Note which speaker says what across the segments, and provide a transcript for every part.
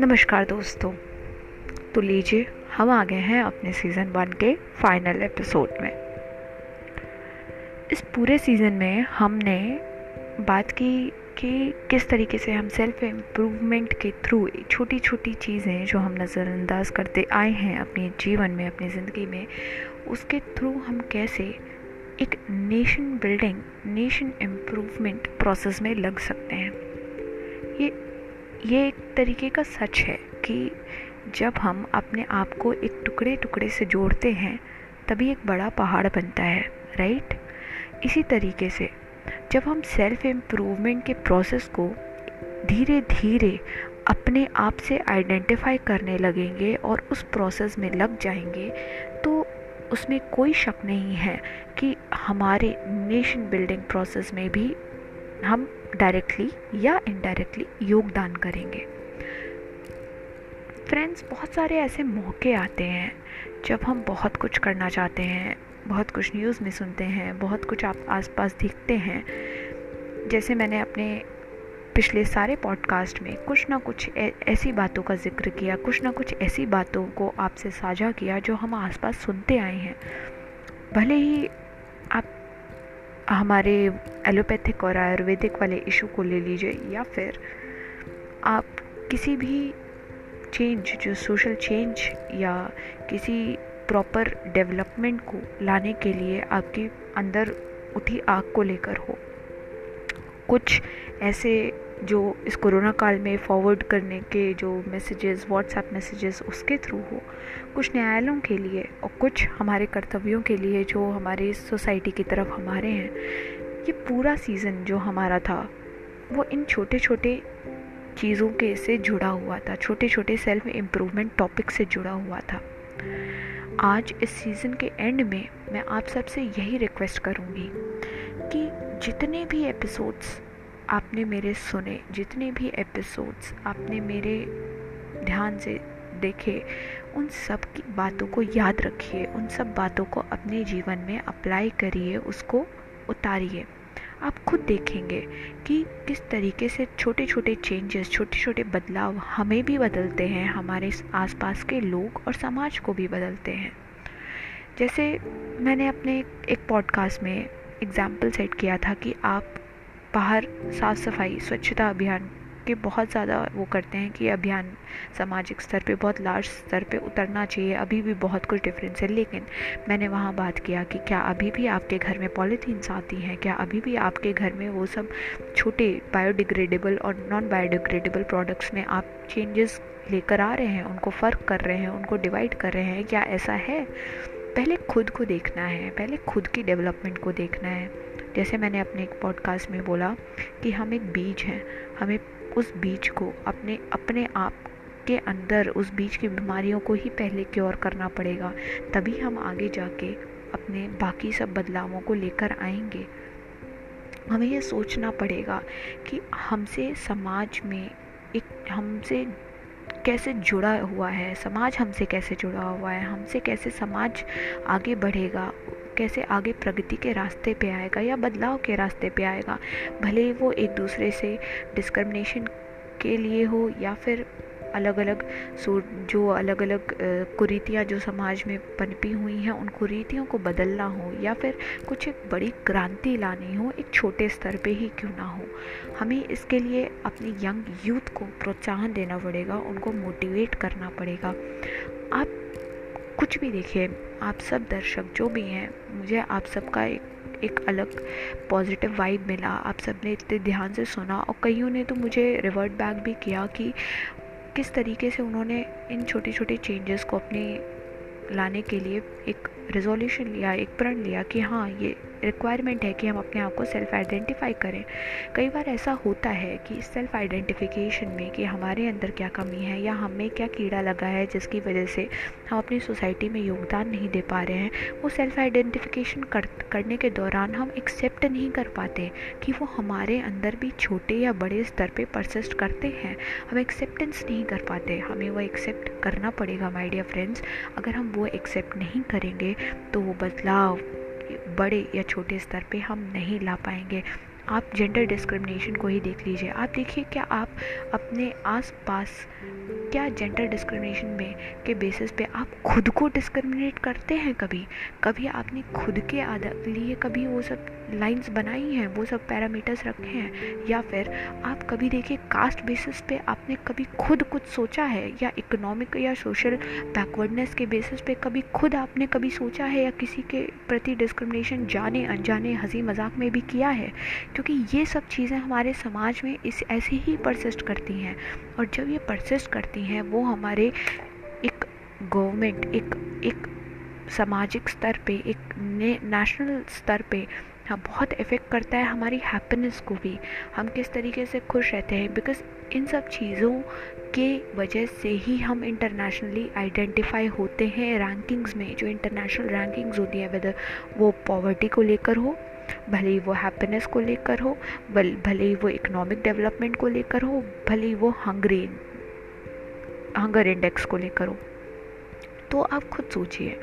Speaker 1: नमस्कार दोस्तों तो लीजिए हम आ गए हैं अपने सीज़न वन के फाइनल एपिसोड में। इस पूरे सीज़न में हमने बात की कि किस तरीके से हम सेल्फ इम्प्रूवमेंट के थ्रू छोटी छोटी चीज़ें जो हम नज़रअंदाज करते आए हैं अपने जीवन में, अपनी ज़िंदगी में, उसके थ्रू हम कैसे एक nation building nation improvement process में लग सकते हैं। ये ये एक तरीके का सच है कि जब हम अपने आप को एक टुकड़े टुकड़े से जोड़ते हैं, तभी एक बड़ा पहाड़ बनता है राइट इसी तरीके से जब हम सेल्फ इम्प्रूवमेंट के प्रोसेस को धीरे धीरे अपने आप से आइडेंटिफाई करने लगेंगे और उस प्रोसेस में लग जाएँगे तो उसमें कोई शक नहीं है कि हमारे नेशन बिल्डिंग प्रोसेस में भी हम डायरेक्टली या इनडायरेक्टली योगदान करेंगे। फ्रेंड्स बहुत सारे ऐसे मौके आते हैं जब हम बहुत कुछ करना चाहते हैं, बहुत कुछ न्यूज़ में सुनते हैं, बहुत कुछ आप आसपास दिखते हैं। जैसे मैंने अपने पिछले सारे पॉडकास्ट में कुछ ना कुछ ऐसी बातों का ज़िक्र किया, कुछ ना कुछ ऐसी बातों को आपसे साझा किया जो हम आसपास सुनते आए हैं। भले ही आप हमारे एलोपैथिक और आयुर्वेदिक वाले इशू को ले लीजिए या फिर आप किसी भी चेंज जो सोशल चेंज या किसी प्रॉपर डेवलपमेंट को लाने के लिए आपके अंदर उठी आग को लेकर हो। कुछ ऐसे जो इस कोरोना काल में फॉरवर्ड करने के जो मैसेजेस व्हाट्सएप मैसेजेस उसके थ्रू हो, कुछ न्यायालयों के लिए और कुछ हमारे कर्तव्यों के लिए जो हमारे सोसाइटी की तरफ़ हमारे हैं, ये पूरा सीज़न जो हमारा था, वो इन छोटे छोटे चीज़ों के से जुड़ा हुआ था छोटे छोटे सेल्फ इम्प्रूवमेंट टॉपिक से जुड़ा हुआ था। आज इस सीज़न के एंड में मैं आप सबसे यही रिक्वेस्ट करूँगी कि जितने भी एपिसोड्स आपने मेरे सुने जितने भी एपिसोड्स आपने मेरे ध्यान से देखे, उन सब की बातों को याद रखिए, उन सब बातों को अपने जीवन में अप्लाई करिए, उसको उतारिए। आप खुद देखेंगे कि किस तरीके से छोटे छोटे चेंजेस छोटे छोटे बदलाव हमें भी बदलते हैं, हमारे आसपास के लोग और समाज को भी बदलते हैं। जैसे मैंने अपने एक पॉडकास्ट में एग्ज़ाम्पल सेट किया था कि आप बाहर साफ़ सफ़ाई स्वच्छता अभियान के बहुत ज़्यादा वो करते हैं कि अभियान सामाजिक स्तर पे, बहुत लार्ज स्तर पे उतरना चाहिए। अभी भी बहुत कुछ डिफरेंस है, लेकिन मैंने वहाँ बात किया कि क्या अभी भी आपके घर में पॉलीथीन्स आती हैं? क्या अभी भी आपके घर में वो सब छोटे बायोडिग्रेडेबल और नॉन बायोडिग्रेडेबल प्रोडक्ट्स में आप चेंजेस लेकर आ रहे हैं, उनको फ़र्क कर रहे हैं, उनको डिवाइड कर रहे हैं? क्या ऐसा है? पहले खुद को देखना है, पहले खुद की डेवलपमेंट को देखना है। जैसे मैंने अपने एक पॉडकास्ट में बोला कि हम एक बीज हैं, हमें उस बीज को अपने अपने आप के अंदर उस बीज की बीमारियों को ही पहले क्योर करना पड़ेगा। तभी हम आगे जाके अपने बाकी सब बदलावों को लेकर आएँगे। हमें यह सोचना पड़ेगा कि हमसे समाज में एक, हमसे कैसे जुड़ा हुआ है? समाज हमसे कैसे जुड़ा हुआ है? हमसे कैसे समाज आगे बढ़ेगा? कैसे आगे प्रगति के रास्ते पे आएगा या बदलाव के रास्ते पे आएगा? भले ही वो एक दूसरे से डिस्क्रिमिनेशन के लिए हो या फिर अलग अलग जो अलग अलग कुरीतियाँ जो समाज में पनपी हुई हैं, उन कुरीतियों को बदलना हो या फिर कुछ एक बड़ी क्रांति लानी हो, एक छोटे स्तर पे ही क्यों ना हो। हमें इसके लिए अपनी यंग यूथ को प्रोत्साहन देना पड़ेगा, उनको मोटिवेट करना पड़ेगा। आप कुछ भी देखिए, आप सब दर्शक जो भी हैं, मुझे आप सबका एक एक अलग पॉजिटिव वाइब मिला। आप सबने इतने ध्यान से सुना और कईयों ने तो मुझे रिवर्ट बैक भी किया कि किस तरीके से उन्होंने इन छोटे छोटे चेंजेस को अपने लाने के लिए एक रिजोल्यूशन लिया एक प्रण लिया कि हाँ ये रिक्वायरमेंट है कि हम अपने आप को सेल्फ आइडेंटिफाई करें। कई बार ऐसा होता है कि सेल्फ आइडेंटिफिकेशन में कि हमारे अंदर क्या कमी है या हमें क्या कीड़ा लगा है जिसकी वजह से हम अपनी सोसाइटी में योगदान नहीं दे पा रहे हैं वो सेल्फ आइडेंटिफिकेशन कर, करने के दौरान हम एक्सेप्ट नहीं कर पाते कि वो हमारे अंदर भी छोटे या बड़े स्तर पर परसिस्ट करते हैं। हम एक्सेप्टेंस नहीं कर पाते हमें वो एक्सेप्ट करना पड़ेगा माई डियर फ्रेंड्स अगर हम वो एक्सेप्ट नहीं करेंगे तो वो बदलाव बड़े या छोटे स्तर पे हम नहीं ला पाएँगे। आप जेंडर डिस्क्रिमिनेशन को ही देख लीजिए। आप देखिए क्या आप अपने आस पास क्या जेंडर डिस्क्रिमिनेशन में, के बेसिस पे आप खुद को डिस्क्रिमिनेट करते हैं कभी? कभी आपने खुद के लिए कभी वो सब लाइंस बनाई हैं, वो सब पैरामीटर्स रखे हैं, या फिर आप कभी देखिए कास्ट बेसिस पे आपने कभी खुद कुछ सोचा है, या इकोनॉमिक या सोशल बैकवर्डनेस के बेसिस पे कभी खुद आपने कभी सोचा है, या किसी के प्रति डिस्क्रिमिनेशन जाने, अनजाने, हँसी मज़ाक में भी किया है? क्योंकि ये सब चीज़ें हमारे समाज में इस, ऐसे ही परसिस्ट करती हैं। और जब ये परसिस्ट करती हैं, वो हमारे एक गवर्नमेंट एक एक सामाजिक स्तर पे, एक नेशनल स्तर पे हाँ बहुत इफ़ेक्ट करता है हमारी हैप्पीनेस को भी। हम किस तरीके से खुश रहते हैं? बिकॉज़ इन सब चीज़ों के वजह से ही हम इंटरनेशनली आइडेंटिफाई होते हैं रैंकिंग्स में। जो इंटरनेशनल रैंकिंग्स होती है वेदर वो पॉवर्टी को लेकर हो, भले ही वो हैप्पीनेस को लेकर हो, भले ही वो इकोनॉमिक डेवलपमेंट को लेकर हो, भले ही वो हंगरी हंगर इंडेक्स को लेकर हो। तो आप खुद सोचिए।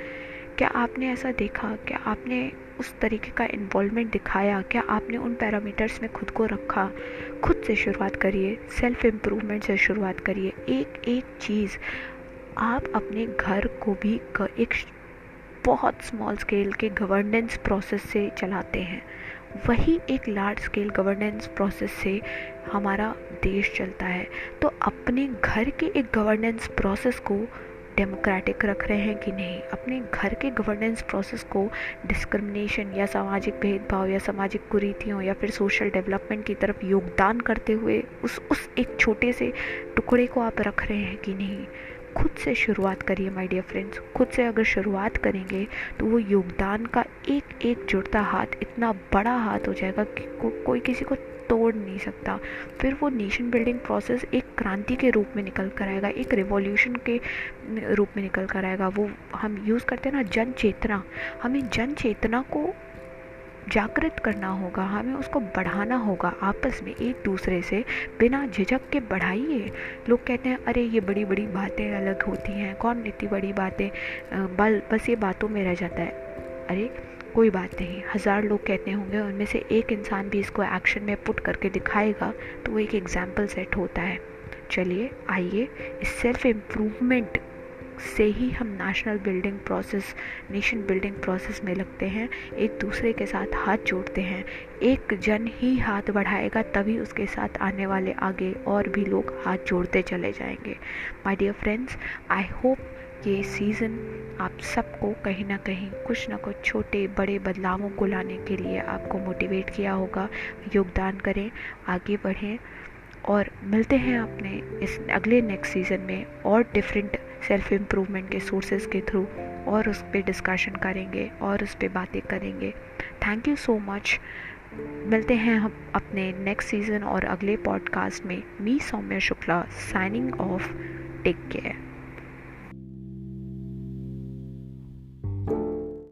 Speaker 1: क्या आपने ऐसा देखा? क्या आपने उस तरीके का इन्वॉल्वमेंट दिखाया? क्या आपने उन पैरामीटर्स में खुद को रखा? खुद से शुरुआत करिए सेल्फ इम्प्रूवमेंट से शुरुआत करिए। एक एक चीज़, आप अपने घर को भी एक बहुत स्मॉल स्केल के गवर्नेंस प्रोसेस से चलाते हैं। वही एक लार्ज स्केल गवर्नेंस प्रोसेस से हमारा देश चलता है। तो अपने घर के एक गवर्नेंस प्रोसेस को डेमोक्रेटिक रख रहे हैं कि नहीं? अपने घर के गवर्नेंस प्रोसेस को डिस्क्रिमिनेशन या सामाजिक भेदभाव या सामाजिक कुरीतियों या फिर सोशल डेवलपमेंट की तरफ़ योगदान करते हुए उस उस एक छोटे से टुकड़े को आप रख रहे हैं कि नहीं? खुद से शुरुआत करिए माय डियर फ्रेंड्स खुद से अगर शुरुआत करेंगे तो वो योगदान का एक एक जुड़ता हाथ इतना बड़ा हाथ हो जाएगा कि को, कोई किसी को तोड़ नहीं सकता। फिर वो नेशन बिल्डिंग प्रोसेस एक क्रांति के रूप में निकल कर आएगा, एक रिवॉल्यूशन के रूप में निकल कर आएगा। वो हम यूज़ करते हैं ना जन चेतना। हमें जन चेतना को जागृत करना होगा, हमें उसको बढ़ाना होगा आपस में एक दूसरे से, बिना झिझक के बढ़ाइए। लोग कहते हैं, अरे, ये बड़ी बड़ी बातें अलग होती हैं, कौन इतनी बड़ी बातें? बल, बस ये बातों में रह जाता है। अरे कोई बात नहीं। हज़ार लोग कहते होंगे उनमें से एक इंसान भी इसको एक्शन में पुट करके दिखाएगा तो वो एक एग्ज़ाम्पल सेट होता है। चलिए, आइए। इस सेल्फ इम्प्रूवमेंट से ही हम national building process nation building process में लगते हैं। एक दूसरे के साथ हाथ जोड़ते हैं। एक जन ही हाथ बढ़ाएगा, तभी उसके साथ आने वाले आगे और भी लोग हाथ जोड़ते चले जाएँगे। My dear friends I hope ये सीज़न आप सबको कहीं ना कहीं कुछ ना कुछ छोटे, बड़े बदलावों को लाने के लिए आपको मोटिवेट किया होगा। योगदान करें, आगे बढ़ें और मिलते हैं अपने इस अगले नेक्स्ट सीज़न में और डिफरेंट सेल्फ इम्प्रूवमेंट के सोर्सेज के थ्रू और उस पर डिस्कशन करेंगे और उस पर बातें करेंगे। थैंक यू सो मच मिलते हैं हम अपने नेक्स्ट सीज़न और अगले पॉडकास्ट में। Me Saumya Shukla signing off take care